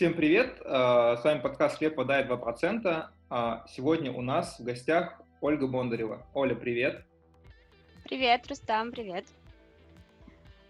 Всем привет! А, с вами подкаст «Хлеб вода 2%». А, сегодня у нас в гостях Ольга Бондарева. Оля, привет! Привет, Рустам, привет!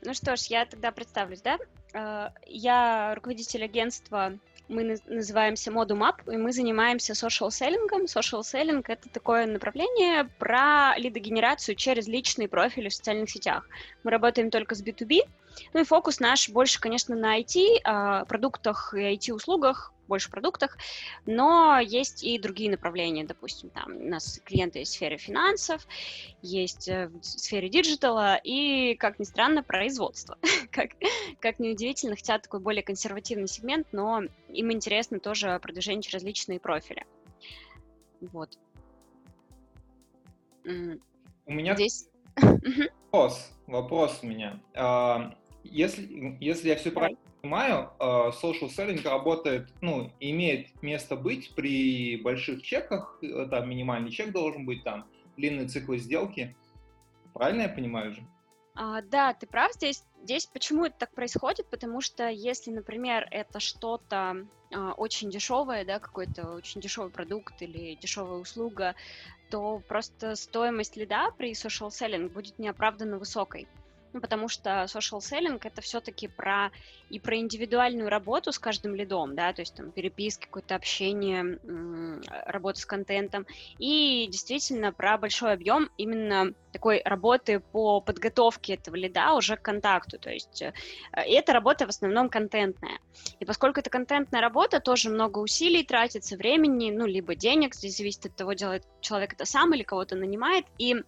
Ну что ж, я тогда представлюсь, да? А, я руководитель агентства мы называемся Modumap, и мы занимаемся. Social selling — это такое направление про лидогенерацию через личные профили в социальных сетях. Мы работаем только с B2B, ну и фокус наш больше, конечно, на IT, а, продуктах и IT-услугах, больше продуктах, но есть и другие направления, допустим, там у нас клиенты есть в сфере финансов, есть э, в сфере диджитала и, как ни странно, производство. как, как неудивительно, хотя такой более консервативный сегмент, но им интересно тоже продвижение через личные профили. Вот. У меня Здесь... вопрос, вопрос у меня. А, если, если я все правильно понимаю, э, social selling работает, ну, имеет место быть при больших чеках, э, там минимальный чек должен быть, там длинные циклы сделки. Правильно я понимаю же? А, да, ты прав здесь. Здесь почему это так происходит? Потому что если, например, это что-то а, очень дешевое, да, какой-то очень дешевый продукт или дешевая услуга, то просто стоимость лида при social selling будет неоправданно высокой. Ну, потому что social selling это все-таки про и про индивидуальную работу с каждым лидом, да, то есть там переписки, какое-то общение, работа с контентом, и действительно про большой объем именно такой работы по подготовке этого лида уже к контакту, то есть э, и эта работа в основном контентная. И поскольку это контентная работа, тоже много усилий тратится, времени, ну, либо денег, здесь зависит от того, делает человек это сам или кого-то нанимает, и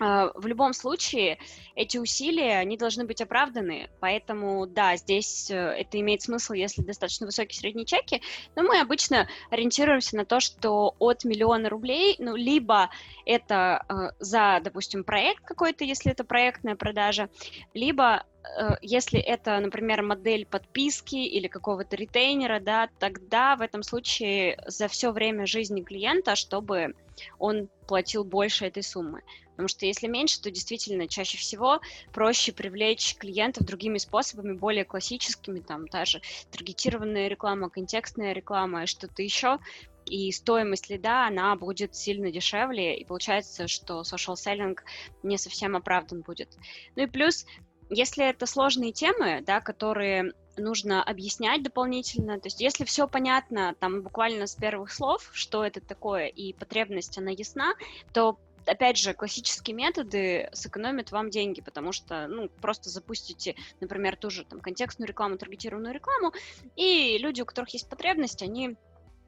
в любом случае эти усилия, они должны быть оправданы, поэтому, да, здесь э, это имеет смысл, если достаточно высокие средние чеки, но мы обычно ориентируемся на то, что от миллиона рублей, ну, либо это э, за, допустим, проект какой-то, если это проектная продажа, либо э, если это, например, модель подписки или какого-то ретейнера, да, тогда в этом случае за все время жизни клиента, чтобы он платил больше этой суммы. Потому что если меньше, то действительно чаще всего проще привлечь клиентов другими способами, более классическими, там та же таргетированная реклама, контекстная реклама и что-то еще. И стоимость лида, она будет сильно дешевле, и получается, что social selling не совсем оправдан будет. Ну и плюс, если это сложные темы, да, которые нужно объяснять дополнительно. То есть если все понятно, там буквально с первых слов, что это такое, и потребность, она ясна, то опять же, классические методы сэкономят вам деньги, потому что, ну, просто запустите, например, ту же там контекстную рекламу, таргетированную рекламу, и люди, у которых есть потребность, они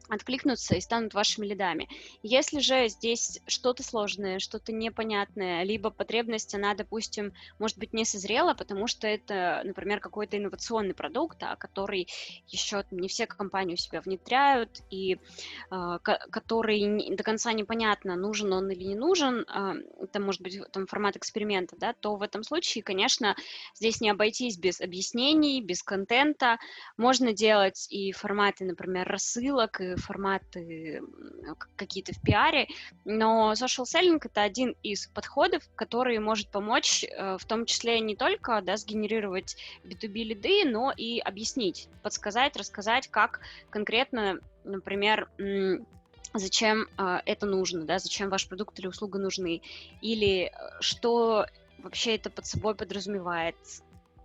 откликнутся и станут вашими лидами. Если же здесь что-то сложное, что-то непонятное, либо потребность, она, допустим, может быть, не созрела, потому что это, например, какой-то инновационный продукт, а, который еще не все компании у себя внедряют, и э, который до конца непонятно, нужен он или не нужен, э, это может быть там, формат эксперимента, да, то в этом случае, конечно, здесь не обойтись без объяснений, без контента. Можно делать и форматы, например, рассылок, и форматы какие-то в пиаре, но social selling — это один из подходов, который может помочь э, в том числе не только да, сгенерировать B2B лиды, но и объяснить, подсказать, рассказать, как конкретно, например, зачем э, это нужно, да, зачем ваш продукт или услуга нужны, или э, что вообще это под собой подразумевает,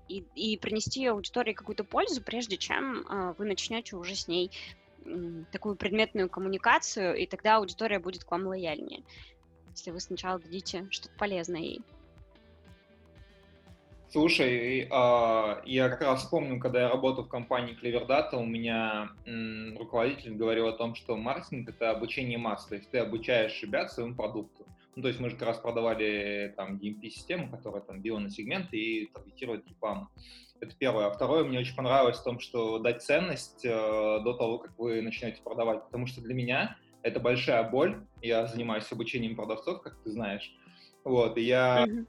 и, и принести аудитории какую-то пользу, прежде чем э, вы начнете уже с ней такую предметную коммуникацию, и тогда аудитория будет к вам лояльнее, если вы сначала дадите что-то полезное ей. Слушай, э, я как раз помню, когда я работал в компании Data, у меня руководитель говорил о том, что маркетинг — это обучение масс, то есть ты обучаешь ребят своему продукту. Ну, то есть мы же как раз продавали там DMP-систему, которая там била на сегменты и таргетирует рекламу. Это первое. А второе, мне очень понравилось в том, что дать ценность э, до того, как вы начнете продавать. Потому что для меня это большая боль. Я занимаюсь обучением продавцов, как ты знаешь. Вот, и я, mm-hmm.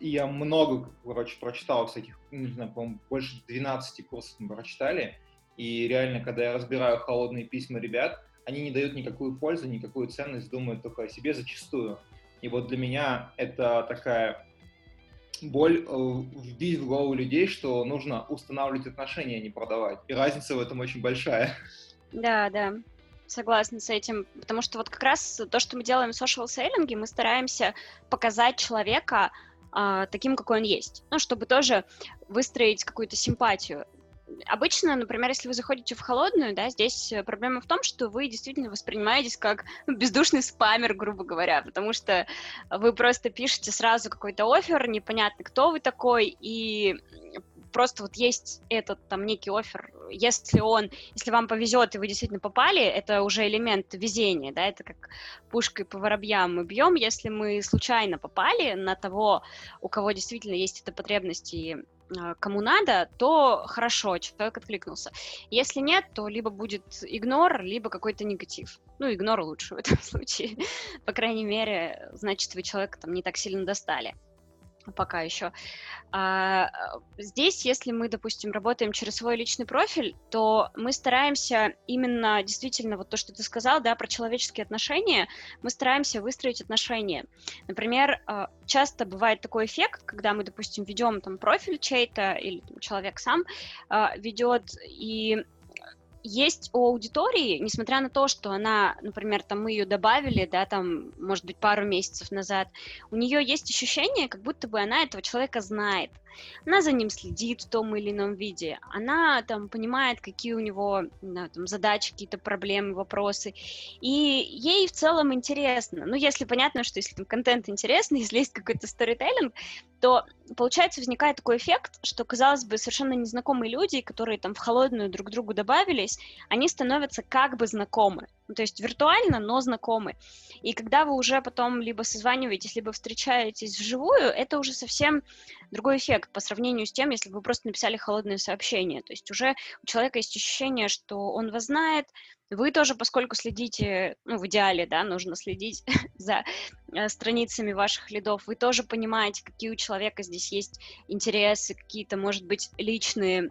и я много, короче, прочитал всяких, не знаю, по-моему, больше 12 курсов мы прочитали. И реально, когда я разбираю холодные письма ребят, они не дают никакую пользу, никакую ценность, думают только о себе зачастую. И вот для меня это такая боль э, вбить в голову людей, что нужно устанавливать отношения, а не продавать. И разница в этом очень большая. Да, да. Согласна с этим, потому что вот как раз то, что мы делаем в social selling, мы стараемся показать человека а, таким, какой он есть, ну, чтобы тоже выстроить какую-то симпатию. Обычно, например, если вы заходите в холодную, да, здесь проблема в том, что вы действительно воспринимаетесь как ну, бездушный спамер, грубо говоря, потому что вы просто пишете сразу какой-то офер, непонятно, кто вы такой, и просто вот есть этот там некий офер, если он, если вам повезет и вы действительно попали, это уже элемент везения, да, это как пушкой по воробьям мы бьем, если мы случайно попали на того, у кого действительно есть эта потребность и кому надо, то хорошо, человек откликнулся. Если нет, то либо будет игнор, либо какой-то негатив. Ну, игнор лучше в этом случае. По крайней мере, значит, вы человека там не так сильно достали пока еще. А, здесь, если мы, допустим, работаем через свой личный профиль, то мы стараемся именно действительно вот то, что ты сказал, да, про человеческие отношения, мы стараемся выстроить отношения. Например, а, часто бывает такой эффект, когда мы, допустим, ведем там профиль чей-то или там, человек сам а, ведет, и есть у аудитории, несмотря на то, что она, например, там мы ее добавили, да, там, может быть, пару месяцев назад, у нее есть ощущение, как будто бы она этого человека знает она за ним следит в том или ином виде, она там понимает, какие у него да, там, задачи, какие-то проблемы, вопросы, и ей в целом интересно. Ну, если понятно, что если там контент интересный, если есть какой-то сторителлинг, то получается возникает такой эффект, что, казалось бы, совершенно незнакомые люди, которые там в холодную друг другу добавились, они становятся как бы знакомы. Ну, то есть виртуально, но знакомы. И когда вы уже потом либо созваниваетесь, либо встречаетесь вживую, это уже совсем другой эффект по сравнению с тем, если бы вы просто написали холодное сообщение. То есть уже у человека есть ощущение, что он вас знает, вы тоже, поскольку следите, ну, в идеале, да, нужно следить за э, страницами ваших лидов, вы тоже понимаете, какие у человека здесь есть интересы, какие-то, может быть, личные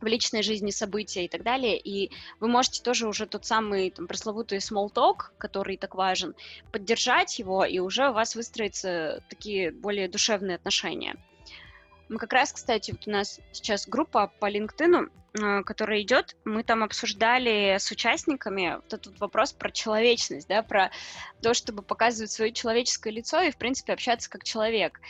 в личной жизни события и так далее, и вы можете тоже уже тот самый там, пресловутый small talk, который так важен, поддержать его, и уже у вас выстроятся такие более душевные отношения. Мы как раз, кстати, вот у нас сейчас группа по LinkedIn, а, которая идет, мы там обсуждали с участниками вот этот вопрос про человечность, да, про то, чтобы показывать свое человеческое лицо и, в принципе, общаться как человек.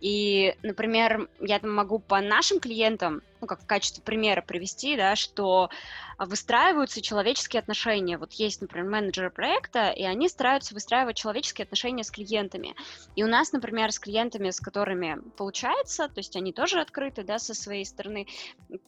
И, например, я там могу по нашим клиентам, ну, как в качестве примера привести, да, что выстраиваются человеческие отношения. Вот есть, например, менеджеры проекта, и они стараются выстраивать человеческие отношения с клиентами. И у нас, например, с клиентами, с которыми получается, то есть они тоже открыты, да, со своей стороны,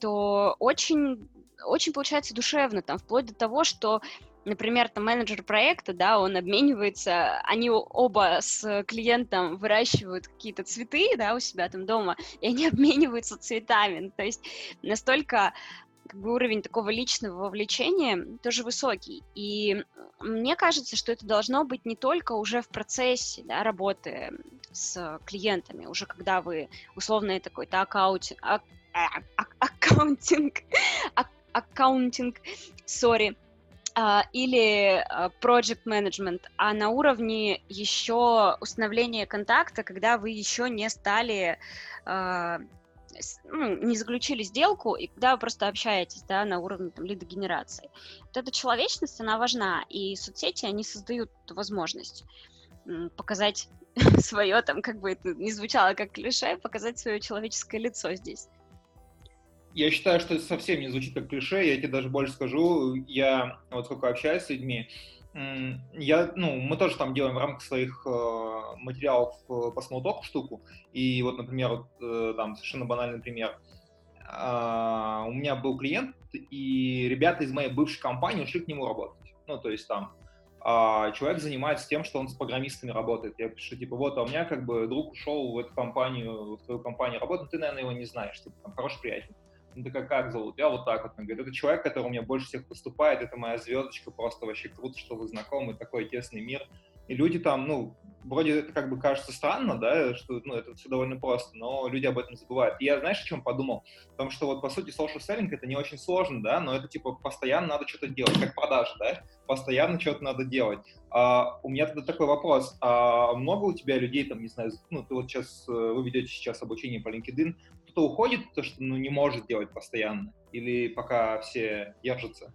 то очень очень получается душевно, там, вплоть до того, что например, там менеджер проекта, да, он обменивается, они оба с клиентом выращивают какие-то цветы, да, у себя там дома, и они обмениваются цветами. То есть настолько как бы уровень такого личного вовлечения тоже высокий. И мне кажется, что это должно быть не только уже в процессе да, работы с клиентами, уже когда вы условно accounting, а, а, accounting, accounting, sorry, или а, project management, а на уровне еще установления контакта, когда вы еще не стали, а, ну, не заключили сделку, и когда вы просто общаетесь, да, на уровне там, лидогенерации. Вот эта человечность, она важна, и соцсети, они создают возможность показать свое, там, как бы это не звучало как клише, показать свое человеческое лицо здесь. Я считаю, что это совсем не звучит как клише, я тебе даже больше скажу, я вот сколько общаюсь с людьми, я, ну, мы тоже там делаем в рамках своих э, материалов э, по смолтоку штуку, и вот, например, вот, э, там совершенно банальный пример. Э, у меня был клиент, и ребята из моей бывшей компании ушли к нему работать. Ну, то есть там э, человек занимается тем, что он с программистами работает. Я пишу, типа, вот, а у меня как бы друг ушел в эту компанию, в твою компанию работать, ты, наверное, его не знаешь, типа, там, хороший приятель. Ну такая, как зовут? Я вот так вот. Он говорит, это человек, который у меня больше всех поступает, это моя звездочка, просто вообще круто, что вы знакомы, такой тесный мир. и люди там, ну, вроде это как бы кажется странно, да, что ну, это все довольно просто, но люди об этом забывают. И я, знаешь, о чем подумал? Потому что вот, по сути, social selling это не очень сложно, да, но это, типа, постоянно надо что-то делать, как продажа, да, постоянно что-то надо делать. А, у меня тогда такой вопрос, а много у тебя людей, там, не знаю, ну, ты вот сейчас, э, вы ведете сейчас обучение по LinkedIn, кто-то уходит, то, что, ну, не может делать постоянно? Или пока все держатся?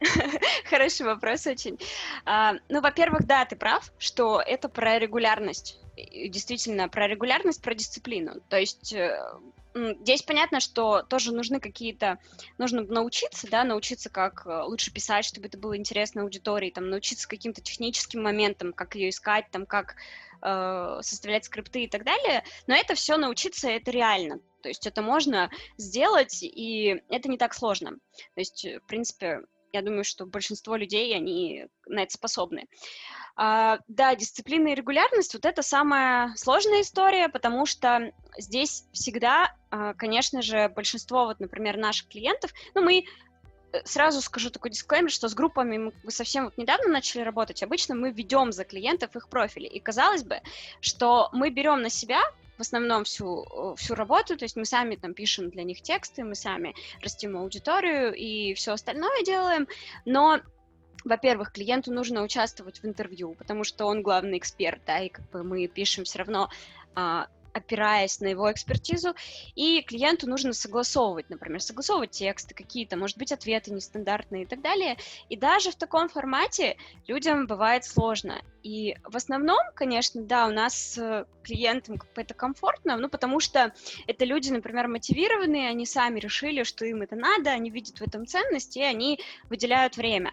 Хороший вопрос очень. А, ну, во-первых, да, ты прав, что это про регулярность. Действительно, про регулярность, про дисциплину. То есть э, здесь понятно, что тоже нужны какие-то, нужно научиться, да, научиться, как э, лучше писать, чтобы это было интересно аудитории, там, научиться каким-то техническим моментам, как ее искать, там, как э, составлять скрипты и так далее. Но это все научиться, это реально. То есть это можно сделать, и это не так сложно. То есть, в принципе, я думаю, что большинство людей, они на это способны. А, да, дисциплина и регулярность, вот это самая сложная история, потому что здесь всегда, а, конечно же, большинство, вот, например, наших клиентов, ну, мы э, сразу скажу такой дисклеймер, что с группами мы совсем вот недавно начали работать. Обычно мы ведем за клиентов их профили. И казалось бы, что мы берем на себя в основном всю, э, всю работу, то есть мы сами там пишем для них тексты, мы сами растим аудиторию и все остальное делаем, но во-первых, клиенту нужно участвовать в интервью, потому что он главный эксперт, да, и как бы мы пишем все равно а, опираясь на его экспертизу, и клиенту нужно согласовывать, например, согласовывать тексты какие-то, может быть, ответы нестандартные и так далее. И даже в таком формате людям бывает сложно. И в основном, конечно, да, у нас с бы это комфортно, ну, потому что это люди, например, мотивированные, они сами решили, что им это надо, они видят в этом ценность, и они выделяют время.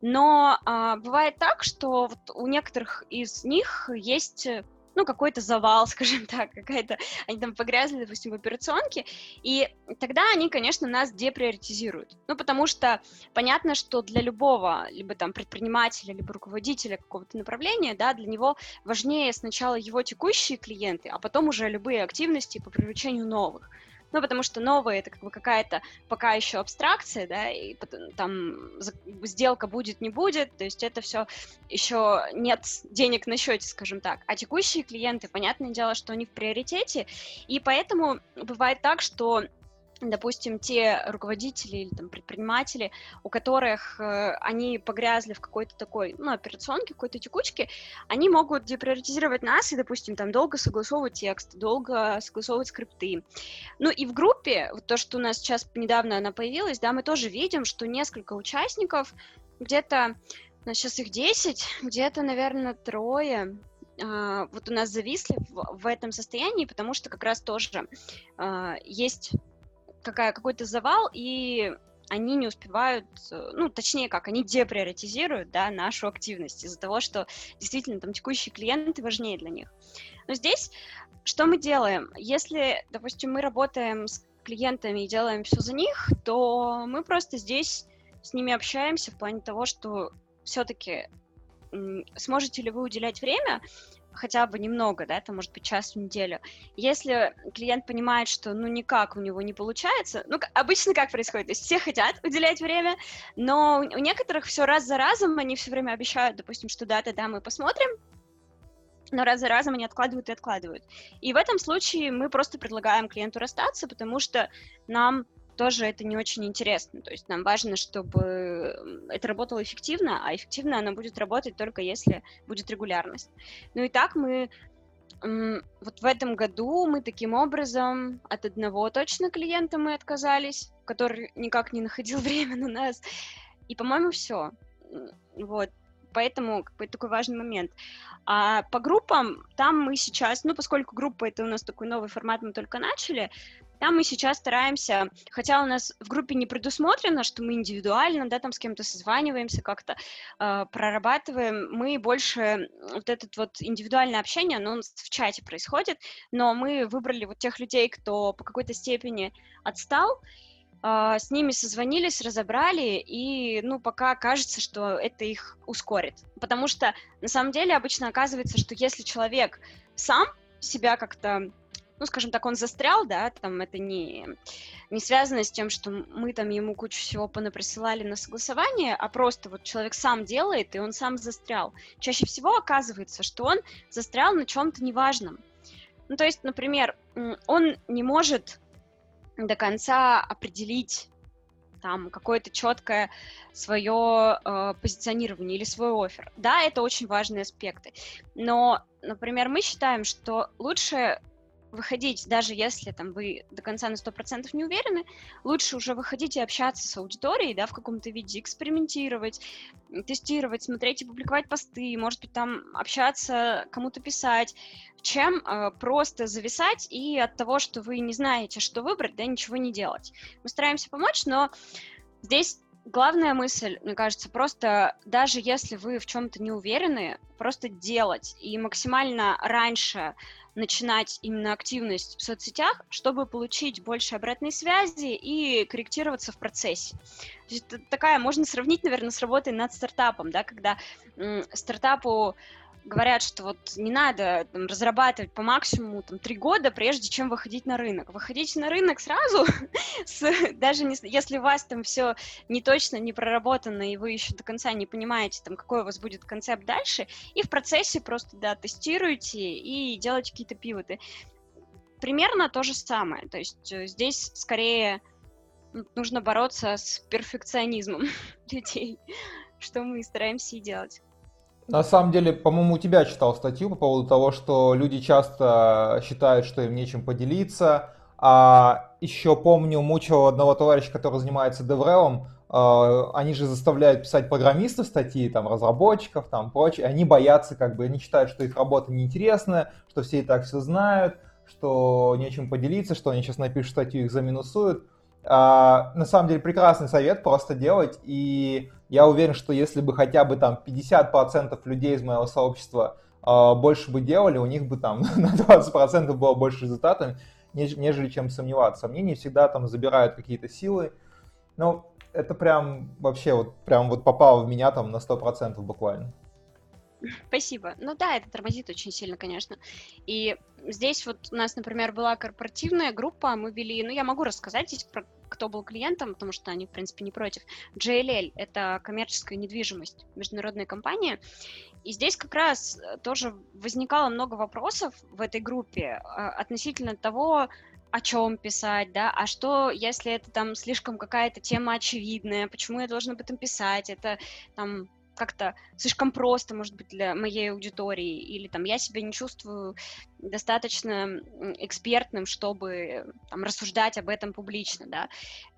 Но а, бывает так, что вот у некоторых из них есть ну, какой-то завал, скажем так, какая-то, они там погрязли, допустим, в операционке, и тогда они, конечно, нас деприоритизируют. Ну, потому что понятно, что для любого, либо там предпринимателя, либо руководителя какого-то направления, да, для него важнее сначала его текущие клиенты, а потом уже любые активности по привлечению новых ну, потому что новое это как бы какая-то пока еще абстракция, да, и там сделка будет, не будет, то есть это все еще нет денег на счете, скажем так. А текущие клиенты, понятное дело, что они в приоритете, и поэтому бывает так, что допустим, те руководители или там, предприниматели, у которых э, они погрязли в какой-то такой, ну, операционке, какой-то текучке, они могут деприоритизировать нас и, допустим, там долго согласовывать текст, долго согласовывать скрипты. Ну и в группе, вот то, что у нас сейчас недавно она появилась, да, мы тоже видим, что несколько участников, где-то, у нас сейчас их 10, где-то, наверное, трое, Uh, вот у нас зависли в, в этом состоянии, потому что как раз тоже uh, есть какая, какой-то завал, и они не успевают, э, ну, точнее как, они деприоритизируют, да, нашу активность из-за того, что действительно там текущие клиенты важнее для них. Но здесь что мы делаем? Если, допустим, мы работаем с клиентами и делаем все за них, то мы просто здесь с ними общаемся в плане того, что все-таки сможете ли вы уделять время хотя бы немного, да, это может быть час в неделю. Если клиент понимает, что ну никак у него не получается, ну обычно как происходит, то есть все хотят уделять время, но у некоторых все раз за разом, они все время обещают, допустим, что да-да-да, мы посмотрим, но раз за разом они откладывают и откладывают. И в этом случае мы просто предлагаем клиенту расстаться, потому что нам тоже это не очень интересно. То есть нам важно, чтобы это работало эффективно, а эффективно оно будет работать только если будет регулярность. Ну и так мы вот в этом году мы таким образом от одного точно клиента мы отказались, который никак не находил время на нас. И, по-моему, все. Вот. Поэтому как бы, такой важный момент. А по группам, там мы сейчас, ну, поскольку группа это у нас такой новый формат, мы только начали, там мы сейчас стараемся, хотя у нас в группе не предусмотрено, что мы индивидуально, да, там с кем-то созваниваемся, как-то э, прорабатываем, мы больше вот этот вот индивидуальное общение, оно в чате происходит, но мы выбрали вот тех людей, кто по какой-то степени отстал, Uh, с ними созвонились, разобрали, и, ну, пока кажется, что это их ускорит. Потому что, на самом деле, обычно оказывается, что если человек сам себя как-то ну, скажем так, он застрял, да, там это не, не связано с тем, что мы там ему кучу всего понаприсылали на согласование, а просто вот человек сам делает, и он сам застрял. Чаще всего оказывается, что он застрял на чем-то неважном. Ну, то есть, например, он не может до конца определить там какое-то четкое свое э, позиционирование или свой офер. Да, это очень важные аспекты. Но, например, мы считаем, что лучше выходить, даже если там вы до конца на 100% не уверены, лучше уже выходить и общаться с аудиторией, да, в каком-то виде, экспериментировать, тестировать, смотреть и публиковать посты, может быть, там общаться, кому-то писать, чем э, просто зависать и от того, что вы не знаете, что выбрать, да, ничего не делать. Мы стараемся помочь, но здесь главная мысль, мне кажется, просто даже если вы в чем-то не уверены, просто делать и максимально раньше начинать именно активность в соцсетях, чтобы получить больше обратной связи и корректироваться в процессе. То есть это такая, можно сравнить, наверное, с работой над стартапом, да, когда м, стартапу говорят, что вот не надо там, разрабатывать по максимуму там, три года, прежде чем выходить на рынок. Выходите на рынок сразу, с, даже не, если у вас там все не точно, не проработано, и вы еще до конца не понимаете, там, какой у вас будет концепт дальше, и в процессе просто, да, тестируете и делаете какие-то пивоты. Примерно то же самое. То есть э, здесь скорее нужно бороться с перфекционизмом людей, что мы стараемся и делать. На самом деле, по-моему, у тебя читал статью по поводу того, что люди часто считают, что им нечем поделиться. А еще помню, мучил одного товарища, который занимается DevRel, Uh, они же заставляют писать программистов статьи, там, разработчиков, там, прочее. Они боятся, как бы, они считают, что их работа неинтересная, что все и так все знают, что нечем поделиться, что они сейчас напишут статью, их заминусуют. Uh, на самом деле, прекрасный совет просто делать, и я уверен, что если бы хотя бы там 50% людей из моего сообщества э, больше бы делали, у них бы там на 20% было больше результатов, нежели чем сомневаться. Сомнения всегда там забирают какие-то силы. Ну, это прям вообще вот прям вот попало в меня там на 100% буквально. Спасибо. Ну да, это тормозит очень сильно, конечно. И здесь вот у нас, например, была корпоративная группа, мы вели, ну я могу рассказать здесь про кто был клиентом, потому что они, в принципе, не против. JLL — это коммерческая недвижимость, международная компания. И здесь как раз э, тоже возникало много вопросов в этой группе а, относительно того, о чем писать, да, а что, если это там слишком какая-то тема очевидная, почему я должна об этом писать, это там как-то слишком просто, может быть, для моей аудитории, или там я себя не чувствую достаточно экспертным, чтобы там рассуждать об этом публично, да.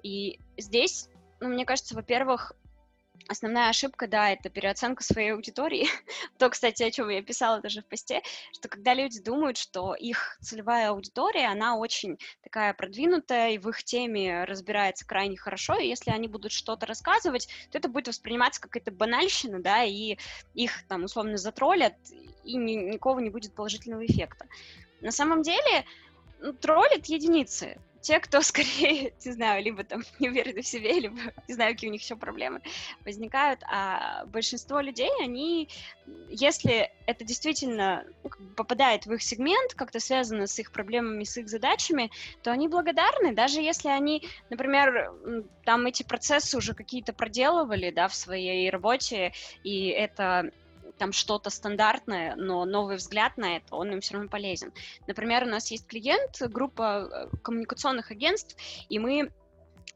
И здесь, ну, мне кажется, во-первых, Основная ошибка, да, это переоценка своей аудитории. То, кстати, о чем я писала даже в посте, что когда люди думают, что их целевая аудитория, она очень такая продвинутая и в их теме разбирается крайне хорошо, и если они будут что-то рассказывать, то это будет восприниматься как какая-то банальщина, да, и их там условно затроллят, и ни, никакого не будет положительного эффекта. На самом деле, ну, троллят единицы те, кто скорее, не знаю, либо там не уверены в себе, либо не знаю, какие у них еще проблемы возникают, а большинство людей, они, если это действительно ну, попадает в их сегмент, как-то связано с их проблемами, с их задачами, то они благодарны, даже если они, например, там эти процессы уже какие-то проделывали, да, в своей работе, и это там что-то стандартное, но новый взгляд на это, он им все равно полезен. Например, у нас есть клиент, группа э, коммуникационных агентств, и мы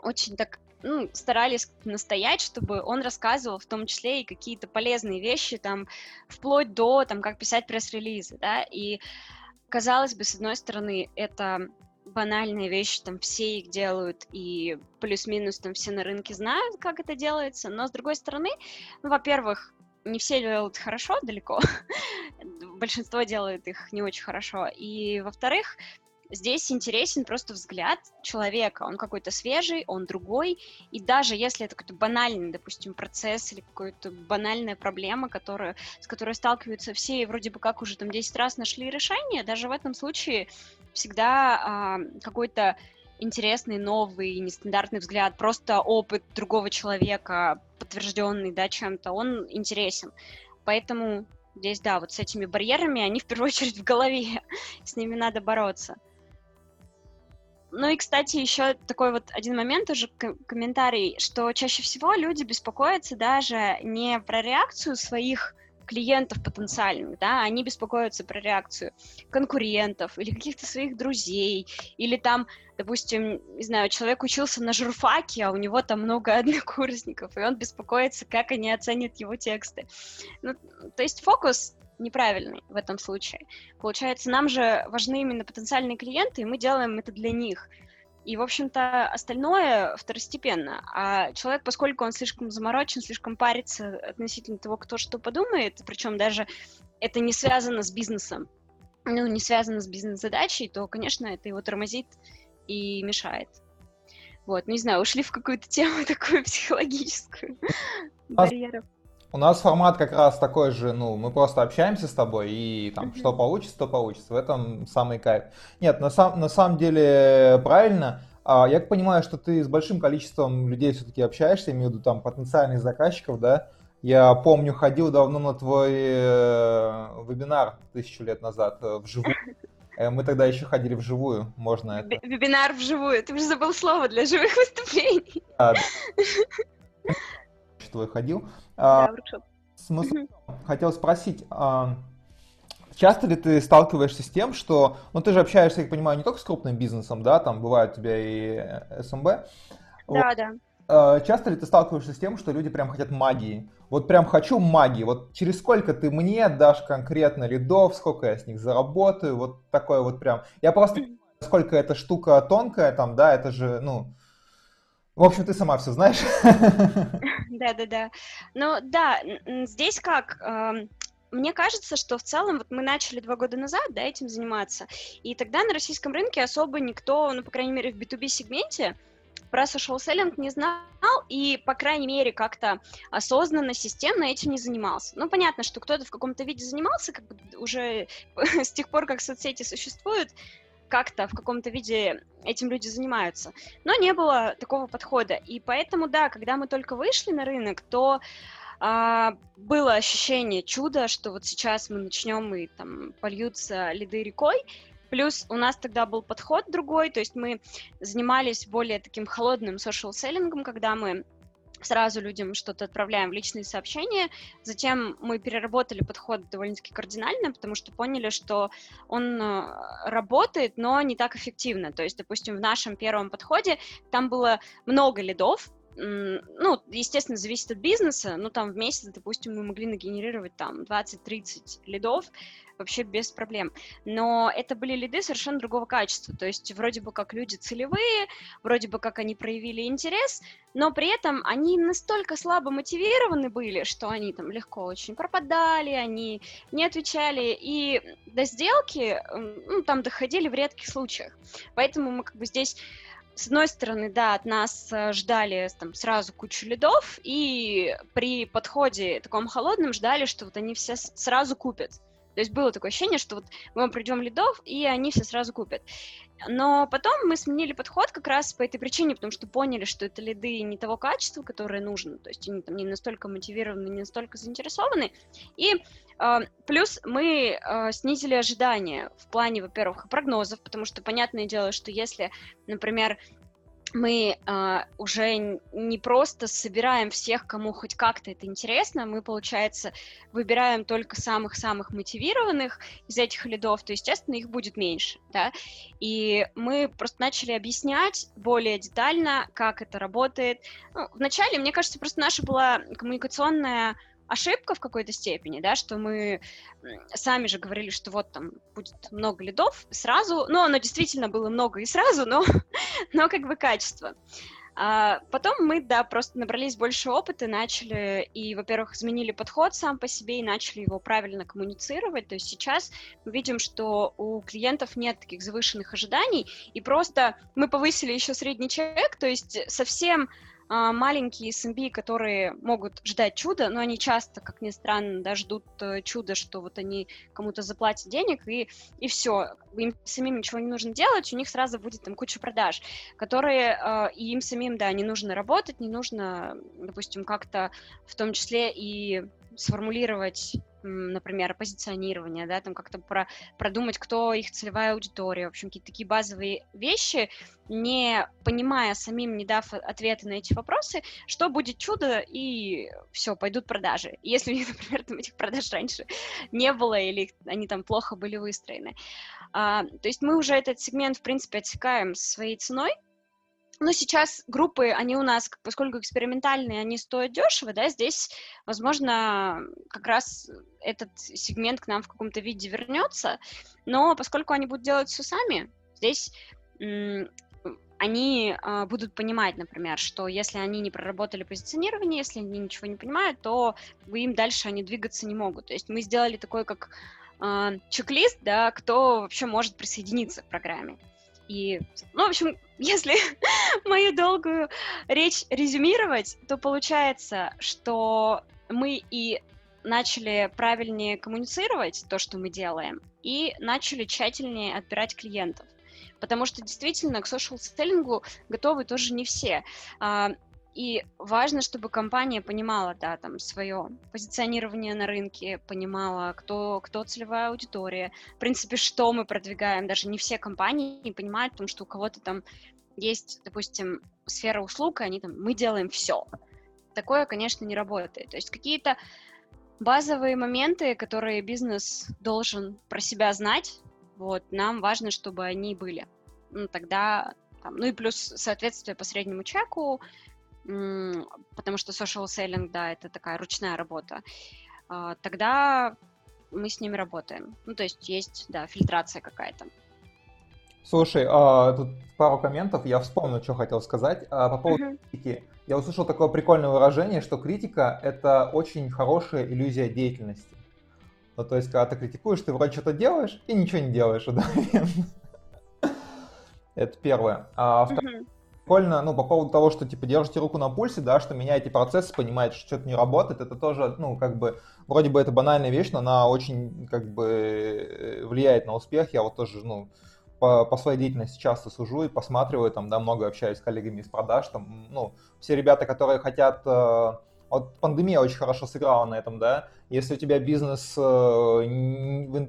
очень так ну, старались настоять, чтобы он рассказывал в том числе и какие-то полезные вещи, там, вплоть до, там, как писать пресс-релизы, да, и казалось бы, с одной стороны, это банальные вещи, там все их делают, и плюс-минус там все на рынке знают, как это делается, но с другой стороны, ну, во-первых, не все делают хорошо далеко, большинство делает их не очень хорошо. И, во-вторых, здесь интересен просто взгляд человека. Он какой-то свежий, он другой. И даже если это какой-то банальный, допустим, процесс или какая-то банальная проблема, которая, с которой сталкиваются все и вроде бы как уже там 10 раз нашли решение, даже в этом случае всегда а, какой-то интересный, новый, нестандартный взгляд, просто опыт другого человека, подтвержденный, да, чем-то, он интересен. Поэтому здесь, да, вот с этими барьерами, они в первую очередь в голове, с ними надо бороться. ну и, кстати, еще такой вот один момент, уже комментарий, что чаще всего люди беспокоятся даже не про реакцию своих клиентов потенциальных, да, они беспокоятся про реакцию конкурентов или каких-то своих друзей, или там, допустим, не знаю, человек учился на журфаке, а у него там много однокурсников, и он беспокоится, как они оценят его тексты. Ну, то есть фокус неправильный в этом случае. Получается, нам же важны именно потенциальные клиенты, и мы делаем это для них. И, в общем-то, остальное второстепенно. А человек, поскольку он слишком заморочен, слишком парится относительно того, кто что подумает, причем даже это не связано с бизнесом, ну, не связано с бизнес-задачей, то, конечно, это его тормозит и мешает. Вот, не знаю, ушли в какую-то тему такую психологическую барьеров. У нас формат как раз такой же, ну, мы просто общаемся с тобой, и там, что получится, то получится. В этом самый кайф. Нет, на, сам, на самом деле правильно. А, я понимаю, что ты с большим количеством людей все-таки общаешься, имею в виду там потенциальных заказчиков, да? Я помню, ходил давно на твой э, вебинар тысячу лет назад э, вживую. Э, мы тогда еще ходили вживую, можно это. Вебинар вживую, ты уже забыл слово для живых выступлений. А, твой ходил. А, смысл хотел спросить, а, часто ли ты сталкиваешься с тем, что, ну ты же общаешься, я понимаю, не только с крупным бизнесом, да, там бывают у тебя и э, СМБ. Да, вот. да. А, часто ли ты сталкиваешься с тем, что люди прям хотят магии? Вот прям хочу магии. Вот через сколько ты мне дашь конкретно лидов, сколько я с них заработаю, вот такое вот прям. Я просто сколько эта штука тонкая там, да, это же, ну, в общем, ты сама все знаешь. Да-да-да. Ну да, здесь как, мне кажется, что в целом вот мы начали два года назад, да, этим заниматься, и тогда на российском рынке особо никто, ну, по крайней мере, в B2B сегменте про social selling не знал и, по крайней мере, как-то осознанно, системно этим не занимался. Ну, понятно, что кто-то в каком-то виде занимался, как уже с тех пор, как соцсети существуют, как-то в каком-то виде этим люди занимаются. Но не было такого подхода. И поэтому, да, когда мы только вышли на рынок, то а, было ощущение чуда, что вот сейчас мы начнем и там польются лиды рекой. Плюс у нас тогда был подход другой, то есть мы занимались более таким холодным social селлингом, когда мы сразу людям что-то отправляем в личные сообщения. Затем мы переработали подход довольно-таки кардинально, потому что поняли, что он э, работает, но не так эффективно. То есть, допустим, в нашем первом подходе там было много лидов, ну, естественно, зависит от бизнеса, но там в месяц, допустим, мы могли нагенерировать там 20-30 лидов, вообще без проблем. Но это были лиды совершенно другого качества, то есть вроде бы как люди целевые, вроде бы как они проявили интерес, но при этом они настолько слабо мотивированы были, что они там легко очень пропадали, они не отвечали, и до сделки ну, там доходили в редких случаях. Поэтому мы как бы здесь с одной стороны, да, от нас э, ждали там сразу кучу лидов, и при подходе таком холодном ждали, что вот они все сразу купят. То есть было такое ощущение, что вот мы вам придем лидов, и они все сразу купят. Но потом мы сменили подход как раз по этой причине, потому что поняли, что это лиды не того качества, которое нужно, то есть они там не настолько мотивированы, не настолько заинтересованы. И э, плюс мы э, снизили ожидания в плане, во-первых, прогнозов, потому что понятное дело, что если, например, мы э, уже не просто собираем всех, кому хоть как-то это интересно, мы, получается, выбираем только самых-самых мотивированных из этих лидов, то, естественно, их будет меньше, да, и мы просто начали объяснять более детально, как это работает. Ну, вначале, мне кажется, просто наша была коммуникационная ошибка в какой-то степени, да, что мы сами же говорили, что вот там будет много лидов сразу, ну, оно действительно было много и сразу, но, но как бы качество. А потом мы, да, просто набрались больше опыта, начали и, во-первых, изменили подход сам по себе и начали его правильно коммуницировать. То есть сейчас мы видим, что у клиентов нет таких завышенных ожиданий, и просто мы повысили еще средний чек, то есть совсем маленькие SMB, которые могут ждать чуда, но они часто, как ни странно, да, ждут э, чуда, что вот они кому-то заплатят денег, и, и все, им самим ничего не нужно делать, у них сразу будет там куча продаж, которые, э, и им самим, да, не нужно работать, не нужно, допустим, как-то в том числе и сформулировать например, позиционирование, да, там как-то про, продумать, кто их целевая аудитория, в общем, какие-то такие базовые вещи, не понимая самим, не дав ответы на эти вопросы, что будет чудо, и все, пойдут продажи. Если у них, например, там этих продаж раньше не было, или они там плохо были выстроены. А, то есть мы уже этот сегмент, в принципе, отсекаем своей ценой, но сейчас группы, они у нас, поскольку экспериментальные, они стоят дешево, да, здесь, возможно, как раз этот сегмент к нам в каком-то виде вернется, но поскольку они будут делать все сами, здесь они э, будут понимать, например, что если они не проработали позиционирование, если они ничего не понимают, то им дальше они двигаться не могут. То есть мы сделали такой как э, чек-лист, да, кто вообще может присоединиться к программе. И, ну, в общем, если мою долгую речь резюмировать, то получается, что мы и начали правильнее коммуницировать то, что мы делаем, и начали тщательнее отбирать клиентов. Потому что действительно к social-селлингу готовы тоже не все. И важно, чтобы компания понимала, да, там, свое позиционирование на рынке, понимала, кто, кто целевая аудитория, в принципе, что мы продвигаем. Даже не все компании понимают, потому что у кого-то там есть, допустим, сфера услуг, и они там, мы делаем все. Такое, конечно, не работает. То есть какие-то базовые моменты, которые бизнес должен про себя знать, вот, нам важно, чтобы они были. Ну, тогда, там, ну и плюс соответствие по среднему чеку, потому что social selling, да, это такая ручная работа, а, тогда мы с ними работаем. Ну, то есть есть, да, фильтрация какая-то. Слушай, а, тут пару комментов, я вспомнил, что хотел сказать. А, по поводу uh-huh. критики. Я услышал такое прикольное выражение, что критика — это очень хорошая иллюзия деятельности. Ну, то есть, когда ты критикуешь, ты вроде что-то делаешь и ничего не делаешь одновременно. Это первое. А второе, прикольно, ну, по поводу того, что, типа, держите руку на пульсе, да, что меняете процесс, понимаете, что что-то не работает, это тоже, ну, как бы, вроде бы это банальная вещь, но она очень, как бы, э, влияет на успех. Я вот тоже, ну, по, по своей деятельности часто сужу и посматриваю, там, да, много общаюсь с коллегами из продаж, там, ну, все ребята, которые хотят э, вот пандемия очень хорошо сыграла на этом, да. Если у тебя бизнес, э,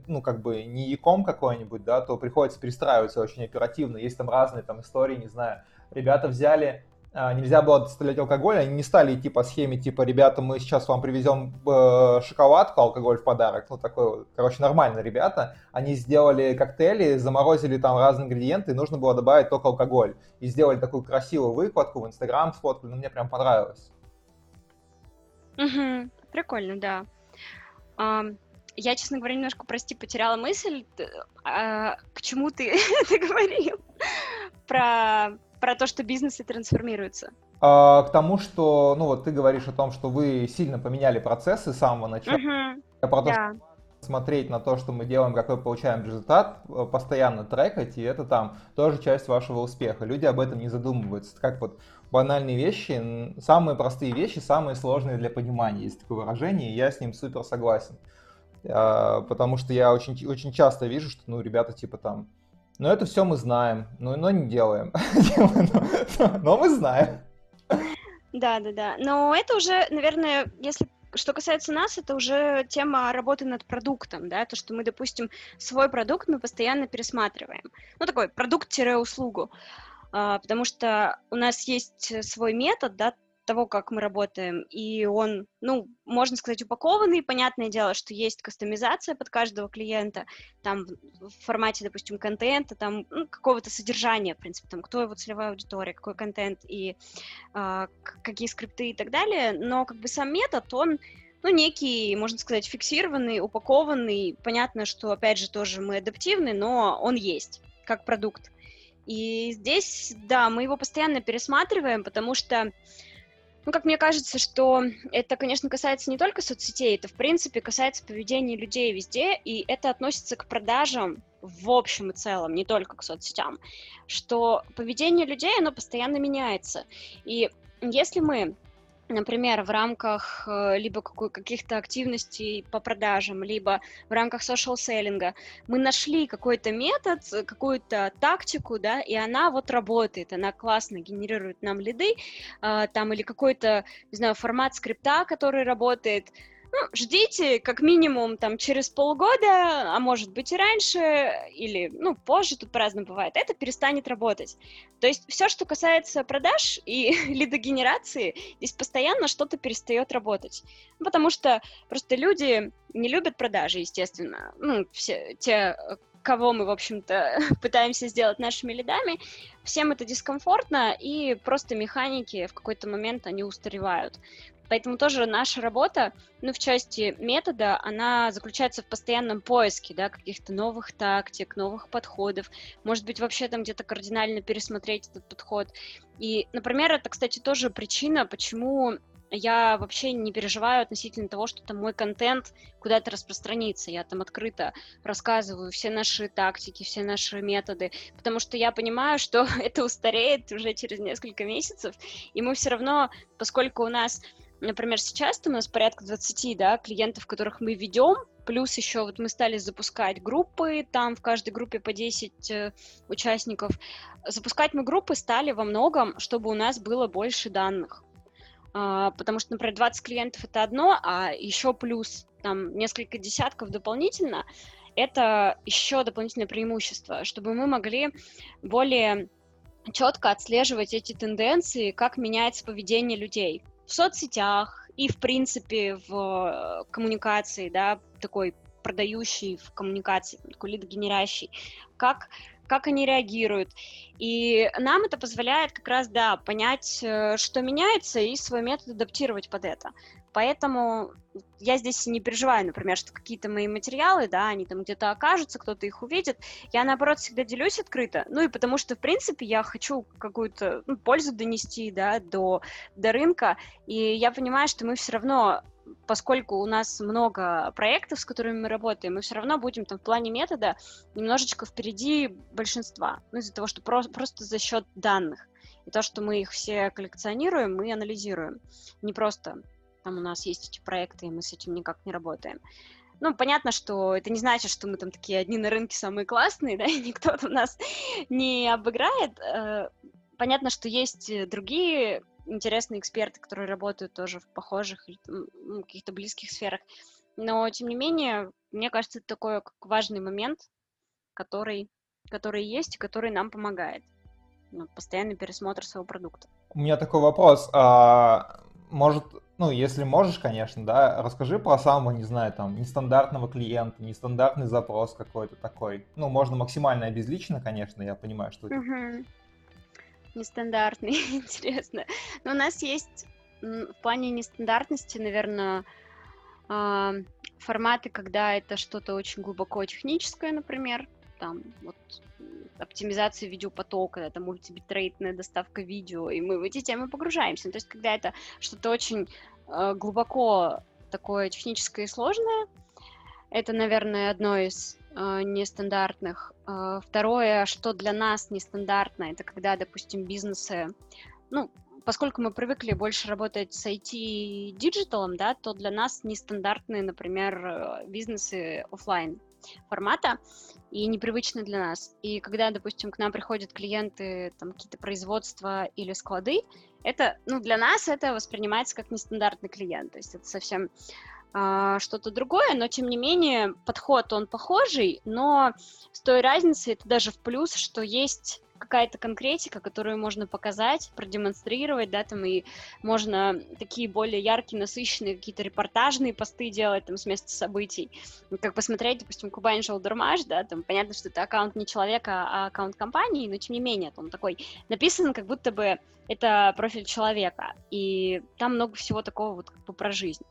ну, как бы не яком какой-нибудь, да, то приходится перестраиваться очень оперативно. Есть там разные там истории, не знаю, ребята взяли, а, нельзя было доставлять алкоголь, они не стали идти по схеме, типа, ребята, мы сейчас вам привезем э, шоколадку, алкоголь в подарок, ну, такой короче, нормально, ребята. Они сделали коктейли, заморозили там разные ингредиенты, и нужно было добавить только алкоголь. И сделали такую красивую выкладку в Инстаграм, сфоткали, ну, мне прям понравилось. Угу, прикольно, да. Um, я, честно говоря, немножко, прости, потеряла мысль, а, к чему ты это говорил? Про про то, что бизнесы трансформируются? А, к тому, что, ну вот ты говоришь о том, что вы сильно поменяли процессы с самого начала. Угу. Я про то, да. что смотреть на то, что мы делаем, какой получаем результат, э, постоянно трекать, и это там тоже часть вашего успеха. Люди об этом не задумываются. Как вот банальные вещи, самые простые вещи, самые сложные для понимания. Есть такое выражение, и я с ним супер согласен. А, потому что я очень, очень часто вижу, что, ну, ребята типа там но это все мы знаем, но, но не делаем. Но мы знаем. Да, да, да. Но это уже, наверное, если что касается нас, это уже тема работы над продуктом, да, то, что мы, допустим, свой продукт мы постоянно пересматриваем. Ну, такой продукт-услугу. А, потому что у нас есть свой метод, да, того, как мы работаем, и он, ну, можно сказать, упакованный. Понятное дело, что есть кастомизация под каждого клиента, там в формате, допустим, контента, там ну, какого-то содержания, в принципе, там кто его целевая аудитория, какой контент и э, какие скрипты и так далее. Но как бы сам метод, он ну, некий, можно сказать, фиксированный, упакованный. Понятно, что, опять же, тоже мы адаптивны, но он есть как продукт. И здесь, да, мы его постоянно пересматриваем, потому что ну, как мне кажется, что это, конечно, касается не только соцсетей, это, в принципе, касается поведения людей везде, и это относится к продажам в общем и целом, не только к соцсетям, что поведение людей, оно постоянно меняется. И если мы например, в рамках э, либо каких-то активностей по продажам, либо в рамках social селлинга мы нашли какой-то метод, какую-то тактику, да, и она вот работает, она классно генерирует нам лиды, э, там или какой-то, не знаю, формат скрипта, который работает, ну, ждите, как минимум, там, через полгода, а может быть и раньше, или, ну, позже, тут по-разному бывает, это перестанет работать. То есть все, что касается продаж и лидогенерации, здесь постоянно что-то перестает работать. Потому что просто люди не любят продажи, естественно. Ну, все те, кого мы, в общем-то, пытаемся сделать нашими лидами, всем это дискомфортно, и просто механики в какой-то момент они устаревают. Поэтому тоже наша работа, ну, в части метода, она заключается в постоянном поиске, да, каких-то новых тактик, новых подходов. Может быть, вообще там где-то кардинально пересмотреть этот подход. И, например, это, кстати, тоже причина, почему я вообще не переживаю относительно того, что там мой контент куда-то распространится. Я там открыто рассказываю все наши тактики, все наши методы, потому что я понимаю, что это устареет уже через несколько месяцев, и мы все равно, поскольку у нас Например, сейчас у нас порядка 20 да, клиентов, которых мы ведем, плюс еще вот мы стали запускать группы, там в каждой группе по 10 э, участников. Запускать мы группы стали во многом, чтобы у нас было больше данных. А, потому что, например, 20 клиентов это одно, а еще плюс там несколько десятков дополнительно, это еще дополнительное преимущество, чтобы мы могли более четко отслеживать эти тенденции, как меняется поведение людей в соцсетях и, в принципе, в э, коммуникации, да, такой продающий в коммуникации, такой лидогенерящий, как, как они реагируют. И нам это позволяет как раз, да, понять, э, что меняется, и свой метод адаптировать под это. Поэтому я здесь не переживаю, например, что какие-то мои материалы, да, они там где-то окажутся, кто-то их увидит. Я, наоборот, всегда делюсь открыто. Ну и потому что, в принципе, я хочу какую-то ну, пользу донести, да, до, до рынка. И я понимаю, что мы все равно поскольку у нас много проектов, с которыми мы работаем, мы все равно будем там в плане метода немножечко впереди большинства. Ну, из-за того, что про- просто за счет данных. И то, что мы их все коллекционируем, мы анализируем. Не просто там у нас есть эти проекты, и мы с этим никак не работаем. Ну, понятно, что это не значит, что мы там такие одни на рынке самые классные, да, и никто там нас не обыграет. Э, понятно, что есть другие интересные эксперты, которые работают тоже в похожих каких-то близких сферах. Но, тем не менее, мне кажется, это такой важный момент, который, который есть и который нам помогает. Ну, постоянный пересмотр своего продукта. У меня такой вопрос. А, может, ну, если можешь, конечно, да, расскажи про самого, не знаю, там, нестандартного клиента, нестандартный запрос какой-то такой. Ну, можно максимально обезлично, конечно, я понимаю, что... Угу. Нестандартный, интересно. Но у нас есть в плане нестандартности, наверное, а, форматы, когда это что-то очень глубоко техническое, например, там вот оптимизация видеопотока, это мультибитрейтная доставка видео, и мы в эти темы погружаемся. То есть, когда это что-то очень э, глубоко такое техническое и сложное, это, наверное, одно из э, нестандартных. Э, второе, что для нас нестандартно, это когда, допустим, бизнесы, ну, поскольку мы привыкли больше работать с IT и диджиталом, да, то для нас нестандартные, например, э, бизнесы офлайн формата и непривычны для нас. И когда, допустим, к нам приходят клиенты, там какие-то производства или склады, это, ну, для нас это воспринимается как нестандартный клиент, то есть это совсем а, что-то другое, но тем не менее подход он похожий, но с той разницей это даже в плюс, что есть какая-то конкретика, которую можно показать, продемонстрировать, да, там и можно такие более яркие, насыщенные какие-то репортажные посты делать там с места событий. Как посмотреть, допустим, Кубань Шелдермаш, да, там понятно, что это аккаунт не человека, а аккаунт компании, но тем не менее, он такой написан, как будто бы это профиль человека, и там много всего такого вот как бы про жизнь,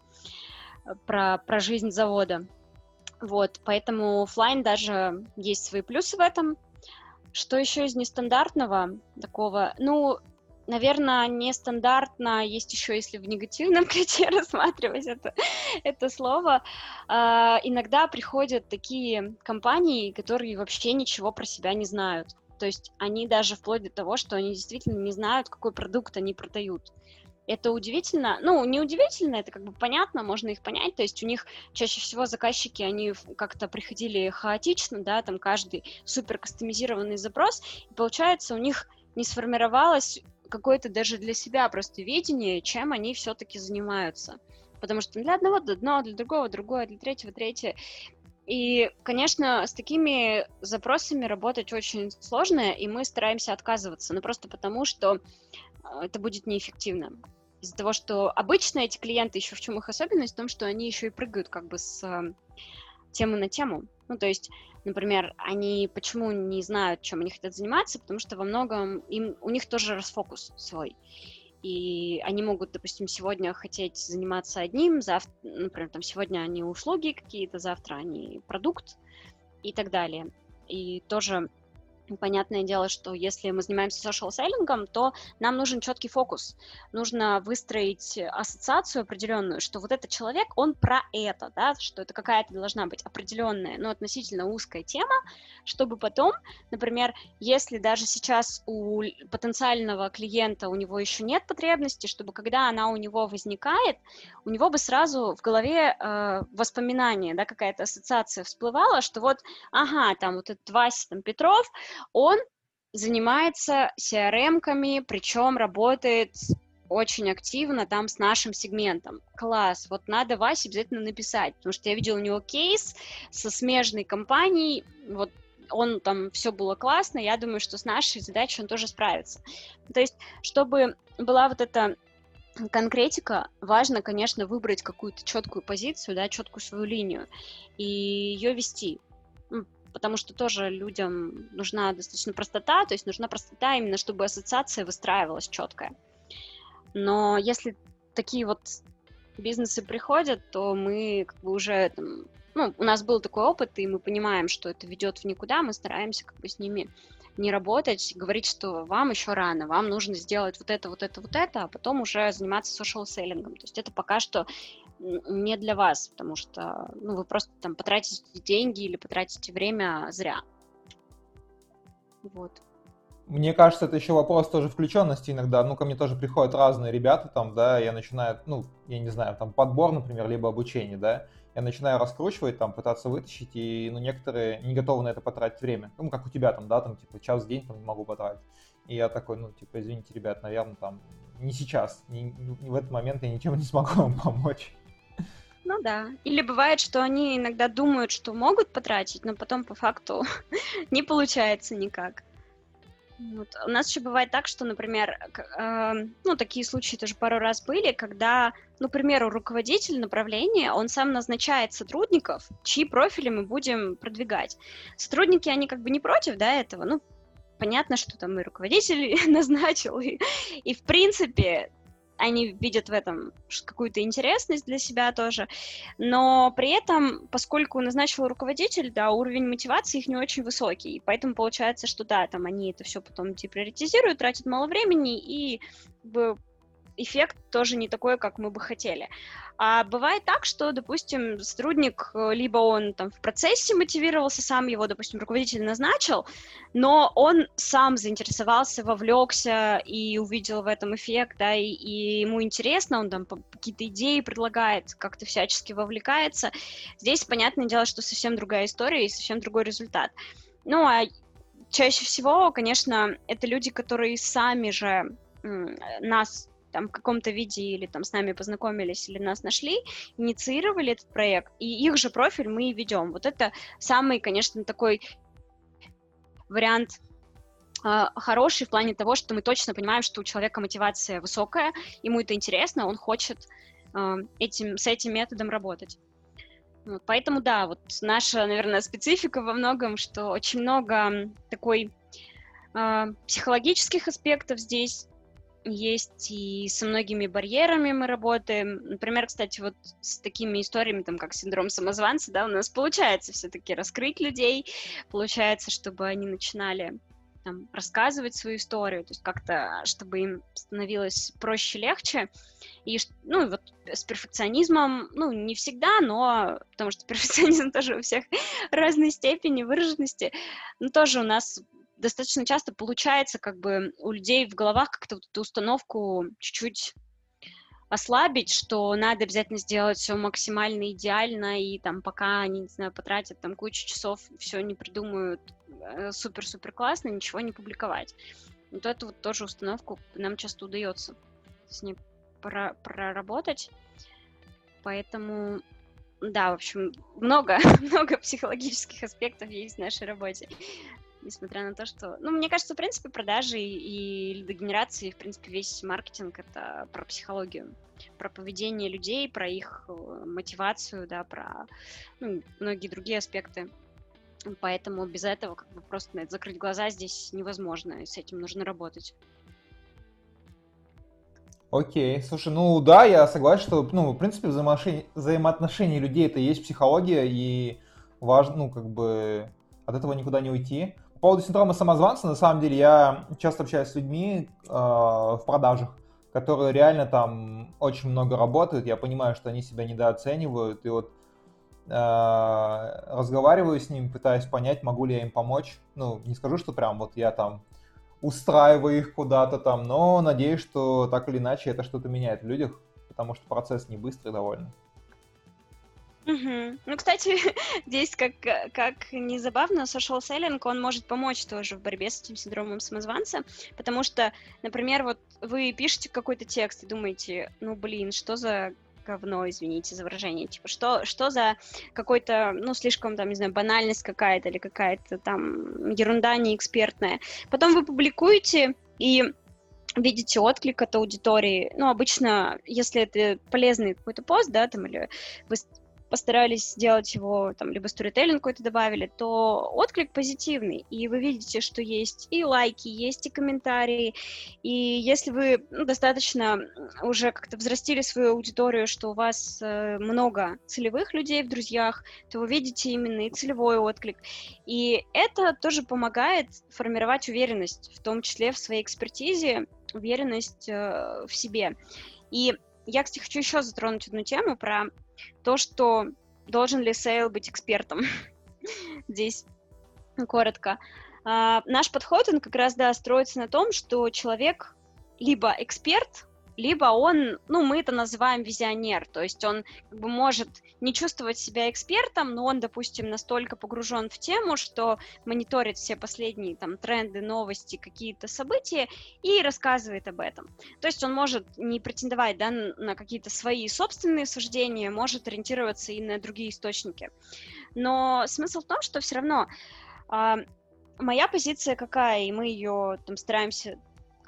про, про жизнь завода. Вот, поэтому офлайн даже есть свои плюсы в этом, что еще из нестандартного такого? Ну, наверное, нестандартно есть еще, если в негативном ключе рассматривать это, это слово. А, иногда приходят такие компании, которые вообще ничего про себя не знают. То есть они даже вплоть до того, что они действительно не знают, какой продукт они продают. Это удивительно. Ну, не удивительно, это как бы понятно, можно их понять. То есть у них чаще всего заказчики, они как-то приходили хаотично, да, там каждый супер кастомизированный запрос, и получается у них не сформировалось какое-то даже для себя просто видение, чем они все-таки занимаются. потому что для одного одно, для другого другое, для третьего третье. И, конечно, с такими запросами работать очень сложно, и мы стараемся отказываться, ну просто потому, что а, это будет неэффективно. Из-за того, что обычно эти клиенты, еще в чем их особенность, в том, что они еще и прыгают как бы с э, темы на тему. Ну, то есть, например, они почему не знают, чем они хотят заниматься, потому что во многом им, у них тоже расфокус свой. И они могут, допустим, сегодня хотеть заниматься одним, завтра, например, там сегодня они услуги какие-то, завтра они продукт и так далее. И тоже Понятное дело, что если мы занимаемся social селлингом, то нам нужен четкий фокус. Нужно выстроить ассоциацию определенную, что вот этот человек, он про это, да, что это какая-то должна быть определенная, но относительно узкая тема, чтобы потом, например, если даже сейчас у потенциального клиента у него еще нет потребности, чтобы когда она у него возникает, у него бы сразу в голове э, воспоминание, да, какая-то ассоциация всплывала, что вот, ага, там вот этот Вася там, Петров, он занимается CRM-ками, причем работает очень активно там с нашим сегментом. Класс, вот надо Васе обязательно написать, потому что я видела у него кейс со смежной компанией, вот он там все было классно, я думаю, что с нашей задачей он тоже справится. То есть, чтобы была вот эта конкретика, важно, конечно, выбрать какую-то четкую позицию, да, четкую свою линию и ее вести потому что тоже людям нужна достаточно простота, то есть нужна простота именно, чтобы ассоциация выстраивалась четкая. Но если такие вот бизнесы приходят, то мы как бы уже там, ну, у нас был такой опыт, и мы понимаем, что это ведет в никуда, мы стараемся как бы с ними не работать, говорить, что вам еще рано, вам нужно сделать вот это, вот это, вот это, а потом уже заниматься social селлингом. То есть это пока что не для вас, потому что ну, вы просто там потратите деньги или потратите время зря. Вот. Мне кажется, это еще вопрос тоже включенности иногда. Ну, ко мне тоже приходят разные ребята там, да, я начинаю, ну, я не знаю, там подбор, например, либо обучение, да, я начинаю раскручивать, там, пытаться вытащить, и, ну, некоторые не готовы на это потратить время. Ну, как у тебя там, да, там, типа, час в день там могу потратить. И я такой, ну, типа, извините, ребят, наверное, там, не сейчас, не, не в этот момент я ничем не смогу вам помочь. Ну да. Или бывает, что они иногда думают, что могут потратить, но потом по факту не получается никак. Вот. У нас еще бывает так, что, например, э, ну, такие случаи тоже пару раз были, когда, ну, к примеру, руководитель направления, он сам назначает сотрудников, чьи профили мы будем продвигать. Сотрудники, они как бы не против, да, этого, ну, понятно, что там и руководитель назначил, и, и в принципе они видят в этом какую-то интересность для себя тоже, но при этом, поскольку назначил руководитель, да, уровень мотивации их не очень высокий, и поэтому получается, что да, там они это все потом деприоритизируют, тратят мало времени, и как бы, эффект тоже не такой, как мы бы хотели. А бывает так, что, допустим, сотрудник, э, либо он там в процессе мотивировался, сам его, допустим, руководитель назначил, но он сам заинтересовался, вовлекся и увидел в этом эффект, да, и, и ему интересно, он там какие-то идеи предлагает, как-то всячески вовлекается. Здесь, понятное дело, что совсем другая история и совсем другой результат. Ну, а чаще всего, конечно, это люди, которые сами же нас там в каком-то виде или там с нами познакомились или нас нашли, инициировали этот проект, и их же профиль мы и ведем. Вот это самый, конечно, такой вариант э, хороший в плане того, что мы точно понимаем, что у человека мотивация высокая, ему это интересно, он хочет э, этим, с этим методом работать. Вот, поэтому, да, вот наша, наверное, специфика во многом, что очень много такой э, психологических аспектов здесь, есть и со многими барьерами мы работаем. Например, кстати, вот с такими историями, там, как синдром самозванца, да, у нас получается все-таки раскрыть людей, получается, чтобы они начинали там, рассказывать свою историю, то есть как-то, чтобы им становилось проще, легче. И, ну, вот с перфекционизмом, ну, не всегда, но, потому что перфекционизм тоже у всех разной степени выраженности, но тоже у нас достаточно часто получается как бы у людей в головах как-то вот эту установку чуть-чуть ослабить, что надо обязательно сделать все максимально идеально, и там пока они, не знаю, потратят там кучу часов, все не придумают э, супер-супер классно, ничего не публиковать. Вот эту вот тоже установку нам часто удается с ней проработать. поэтому, да, в общем, много, много психологических аспектов есть в нашей работе. Несмотря на то, что... Ну, мне кажется, в принципе, продажи и лидогенерации, в принципе, весь маркетинг — это про психологию, про поведение людей, про их э, мотивацию, да, про ну, многие другие аспекты. Поэтому без этого как бы просто на это закрыть глаза здесь невозможно, и с этим нужно работать. Окей, слушай, ну да, я согласен, что, ну, в принципе, взаимоотношения, взаимоотношения людей это и есть психология, и важно, ну, как бы от этого никуда не уйти. По поводу синдрома самозванца, на самом деле, я часто общаюсь с людьми э, в продажах, которые реально там очень много работают, я понимаю, что они себя недооценивают, и вот э, разговариваю с ними, пытаюсь понять, могу ли я им помочь. Ну, не скажу, что прям вот я там устраиваю их куда-то там, но надеюсь, что так или иначе это что-то меняет в людях, потому что процесс не быстрый довольно. Угу. Ну, кстати, здесь как, как не забавно, social selling, он может помочь тоже в борьбе с этим синдромом самозванца, потому что, например, вот вы пишете какой-то текст и думаете, ну, блин, что за говно, извините за выражение. Типа, что, что за какой-то, ну, слишком, там, не знаю, банальность какая-то или какая-то там ерунда неэкспертная. Потом вы публикуете и видите отклик от аудитории. Ну, обычно, если это полезный какой-то пост, да, там, или вы постарались сделать его, там, либо сторителлинг какой-то добавили, то отклик позитивный, и вы видите, что есть и лайки, есть и комментарии, и если вы ну, достаточно уже как-то взрастили свою аудиторию, что у вас э, много целевых людей в друзьях, то вы видите именно и целевой отклик, и это тоже помогает формировать уверенность, в том числе в своей экспертизе, уверенность э, в себе. И я, кстати, хочу еще затронуть одну тему про то, что должен ли сейл быть экспертом. Здесь коротко. А, наш подход, он как раз, да, строится на том, что человек либо эксперт, либо он, ну, мы это называем визионер, то есть он как бы может не чувствовать себя экспертом, но он, допустим, настолько погружен в тему, что мониторит все последние там тренды, новости, какие-то события и рассказывает об этом. То есть он может не претендовать да, на какие-то свои собственные суждения, может ориентироваться и на другие источники. Но смысл в том, что все равно а, моя позиция какая, и мы ее там стараемся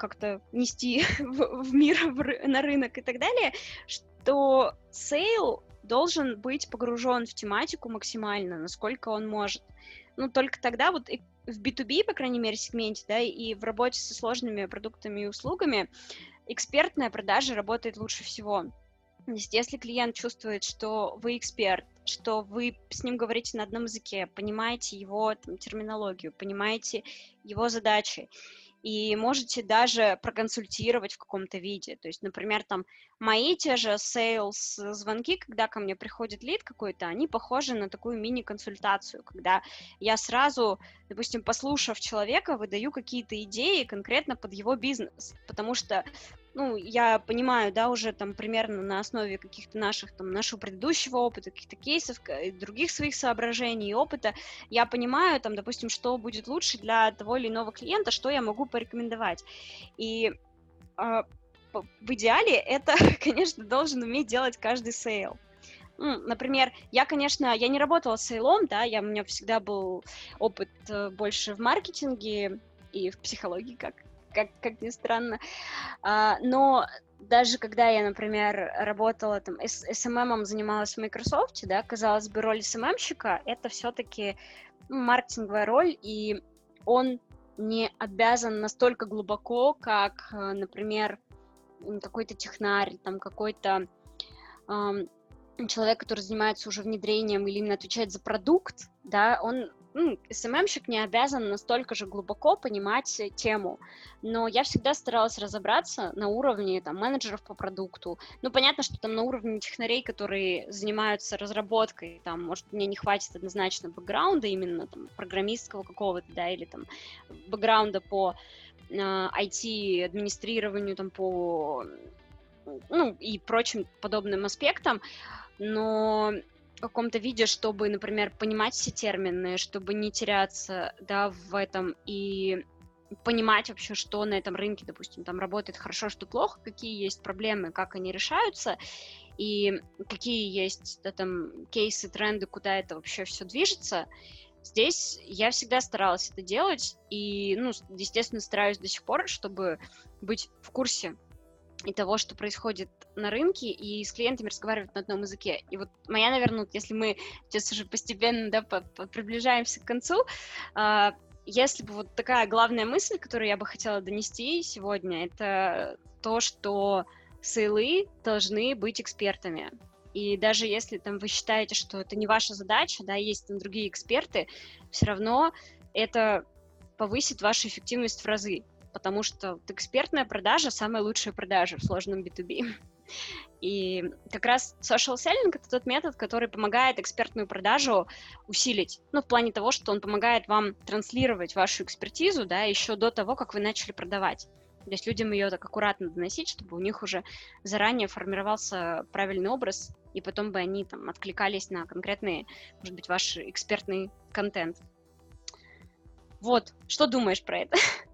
как-то нести в, в мир, в, на рынок и так далее, что сейл должен быть погружен в тематику максимально, насколько он может. Ну, только тогда вот в B2B, по крайней мере, сегменте, да, и в работе со сложными продуктами и услугами экспертная продажа работает лучше всего. Если клиент чувствует, что вы эксперт, что вы с ним говорите на одном языке, понимаете его там, терминологию, понимаете его задачи, и можете даже проконсультировать в каком-то виде. То есть, например, там мои те же sales звонки, когда ко мне приходит лид какой-то, они похожи на такую мини-консультацию, когда я сразу, допустим, послушав человека, выдаю какие-то идеи конкретно под его бизнес, потому что ну, я понимаю, да, уже там примерно на основе каких-то наших, там, нашего предыдущего опыта, каких-то кейсов, других своих соображений и опыта, я понимаю, там, допустим, что будет лучше для того или иного клиента, что я могу порекомендовать. И э, в идеале это, конечно, должен уметь делать каждый сейл. Например, я, конечно, я не работала с сейлом, да, я, у меня всегда был опыт э, больше в маркетинге и в психологии, как как, как ни странно. А, но даже когда я, например, работала там, с SMM занималась в Microsoft, да, казалось бы, роль SMM-щика — это все-таки маркетинговая роль, и он не обязан настолько глубоко, как, э, например, какой-то технарь, там какой-то эм, человек, который занимается уже внедрением или именно отвечает за продукт, да, он ну, СММщик не обязан настолько же глубоко понимать тему, но я всегда старалась разобраться на уровне там, менеджеров по продукту. Ну, понятно, что там на уровне технарей, которые занимаются разработкой, там, может, мне не хватит однозначно бэкграунда именно там программистского какого-то, да, или там бэкграунда по э, IT-администрированию, там, по ну, и прочим подобным аспектам, но каком-то виде, чтобы, например, понимать все термины, чтобы не теряться, да, в этом и понимать вообще, что на этом рынке, допустим, там работает хорошо, что плохо, какие есть проблемы, как они решаются. и какие есть да, там кейсы, тренды, куда это вообще все движется. Здесь я всегда старалась это делать, и, ну, естественно, стараюсь до сих пор, чтобы быть в курсе и того, что происходит на рынке, и с клиентами разговаривать на одном языке. И вот моя, наверное, если мы сейчас уже постепенно да, по -по приближаемся к концу, э, если бы вот такая главная мысль, которую я бы хотела донести сегодня, это то, что сейлы должны быть экспертами. И даже если там вы считаете, что это не ваша задача, да, есть там другие эксперты, все равно это повысит вашу эффективность в разы, потому что вот экспертная продажа самая лучшая продажа в сложном B2B. И как раз social selling — это тот метод, который помогает экспертную продажу усилить. Ну, в плане того, что он помогает вам транслировать вашу экспертизу, да, еще до того, как вы начали продавать. То есть людям ее так аккуратно доносить, чтобы у них уже заранее формировался правильный образ, и потом бы они там откликались на конкретный, может быть, ваш экспертный контент. Вот, что думаешь про это?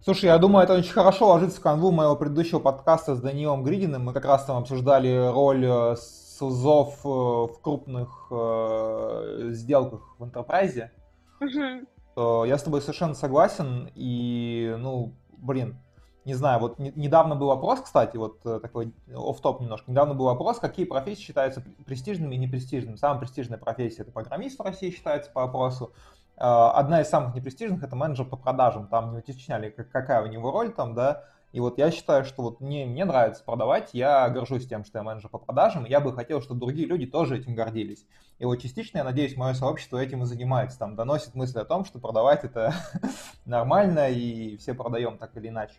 Слушай, я думаю, это очень хорошо ложится в канву моего предыдущего подкаста с Даниилом Гридиным. Мы как раз там обсуждали роль э, СУЗов э, в крупных э, сделках в. Угу. Я с тобой совершенно согласен. И, ну, блин, не знаю, вот не, недавно был вопрос, кстати, вот такой оф топ немножко, недавно был вопрос, какие профессии считаются престижными и непрестижными. Самая престижная профессия это программист в России считается по опросу. Э, одна из самых непрестижных это менеджер по продажам, там не уточняли, какая у него роль там, да, и вот я считаю, что вот мне, мне нравится продавать, я горжусь тем, что я менеджер по продажам, я бы хотел, чтобы другие люди тоже этим гордились. И вот частично, я надеюсь, мое сообщество этим и занимается, там доносит мысль о том, что продавать это нормально, и все продаем так или иначе.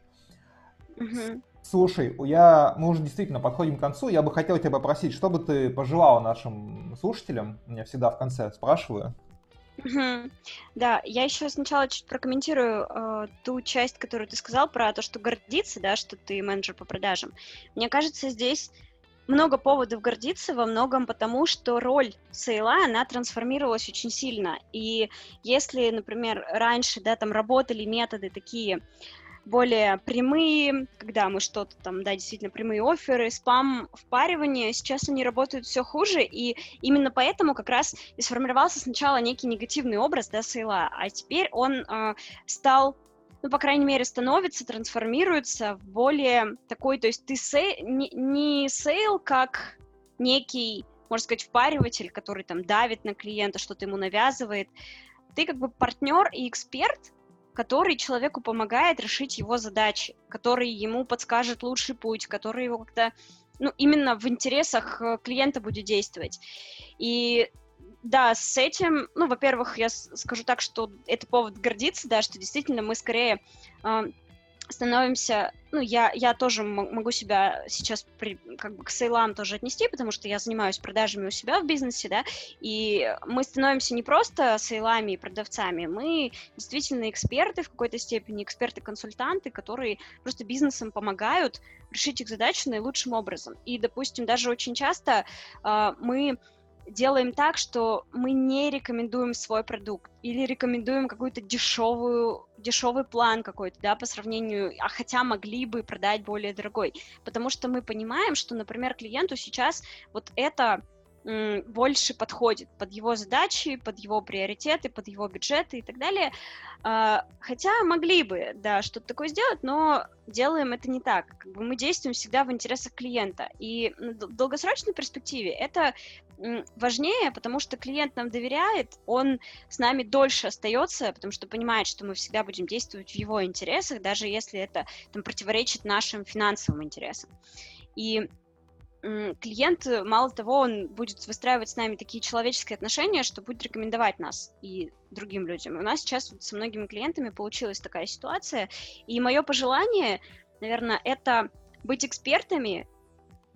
Угу. Слушай, я, мы уже действительно подходим к концу. Я бы хотел тебя попросить, что бы ты пожелала нашим слушателям? Я всегда в конце спрашиваю. Да, я еще сначала чуть прокомментирую э, ту часть, которую ты сказал про то, что гордиться, да, что ты менеджер по продажам. Мне кажется, здесь много поводов гордиться во многом потому, что роль сейла, она трансформировалась очень сильно. И если, например, раньше, да, там работали методы такие, более прямые, когда мы что-то там, да, действительно прямые оферы, спам, впаривание, сейчас они работают все хуже, и именно поэтому как раз и сформировался сначала некий негативный образ, да, сейла, а теперь он э, стал ну, по крайней мере, становится, трансформируется в более такой, то есть ты сей, не, не сейл как некий, можно сказать, впариватель, который там давит на клиента, что-то ему навязывает. Ты как бы партнер и эксперт, который человеку помогает решить его задачи, который ему подскажет лучший путь, который его как-то, ну, именно в интересах э, клиента будет действовать. И да, с этим, ну, во-первых, я скажу так, что это повод гордиться, да, что действительно мы скорее э, становимся, ну, я, я тоже могу себя сейчас при, как бы к сейлам тоже отнести, потому что я занимаюсь продажами у себя в бизнесе, да, и мы становимся не просто сейлами и продавцами, мы действительно эксперты в какой-то степени, эксперты-консультанты, которые просто бизнесам помогают решить их задачи наилучшим образом. И, допустим, даже очень часто э, мы делаем так, что мы не рекомендуем свой продукт или рекомендуем какую-то дешевую, дешевый план какой-то, да, по сравнению, а хотя могли бы продать более дорогой, потому что мы понимаем, что, например, клиенту сейчас вот это больше подходит под его задачи, под его приоритеты, под его бюджеты и так далее. А, хотя могли бы, да, что-то такое сделать, но делаем это не так. Как бы мы действуем всегда в интересах клиента. И в долгосрочной перспективе это важнее, потому что клиент нам доверяет, он с нами дольше остается, потому что понимает, что мы всегда будем действовать в его интересах, даже если это там, противоречит нашим финансовым интересам. И клиент, мало того, он будет выстраивать с нами такие человеческие отношения, что будет рекомендовать нас и другим людям. у нас сейчас вот со многими клиентами получилась такая ситуация, и мое пожелание, наверное, это быть экспертами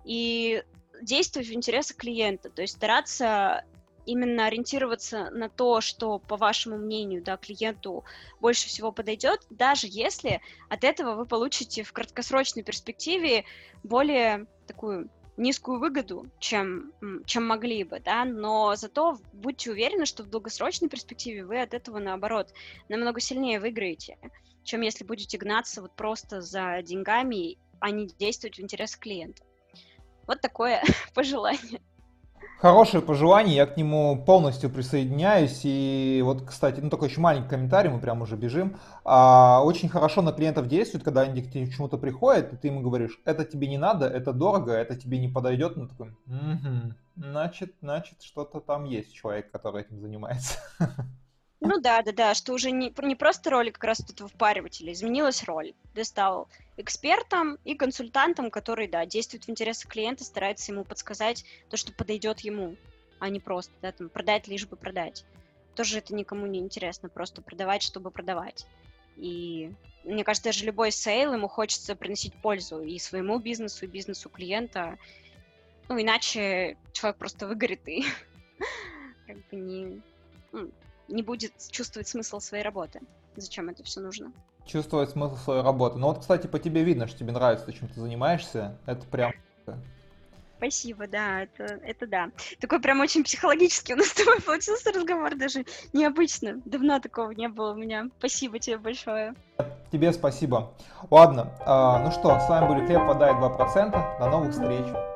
и действовать в интересах клиента, то есть стараться именно ориентироваться на то, что, по вашему мнению, да, клиенту больше всего подойдет, даже если от этого вы получите в краткосрочной перспективе более такую низкую выгоду, чем, чем могли бы, да, но зато будьте уверены, что в долгосрочной перспективе вы от этого, наоборот, намного сильнее выиграете, чем если будете гнаться вот просто за деньгами, а не действовать в интересах клиента. Вот такое пожелание. Хорошее пожелание, я к нему полностью присоединяюсь. И вот, кстати, ну такой еще маленький комментарий, мы прям уже бежим. А, очень хорошо на клиентов действует, когда они к чему-то приходят, и ты ему говоришь, это тебе не надо, это дорого, это тебе не подойдет. Ну такой, угу, значит, значит, что-то там есть человек, который этим занимается. Ну да, да, да, что уже не, не просто роль как раз этого впаривателя, изменилась роль. Ты стал экспертом и консультантом, который, да, действует в интересах клиента, старается ему подсказать то, что подойдет ему, а не просто, да, там, продать лишь бы продать. Тоже это никому не интересно, просто продавать, чтобы продавать. И мне кажется, даже любой сейл, ему хочется приносить пользу и своему бизнесу, и бизнесу клиента. Ну, иначе человек просто выгорит и как бы не, ну, не будет чувствовать смысл своей работы. Зачем это все нужно? Чувствовать смысл своей работы. Ну вот, кстати, по тебе видно, что тебе нравится чем ты занимаешься. Это прям... Спасибо, да, это, это да. Такой прям очень психологический у нас с тобой получился разговор, даже необычно. Давно такого не было у меня. Спасибо тебе большое. Тебе спасибо. Ладно, э, ну что, с вами были Хлеб, вода и 2%. До новых встреч.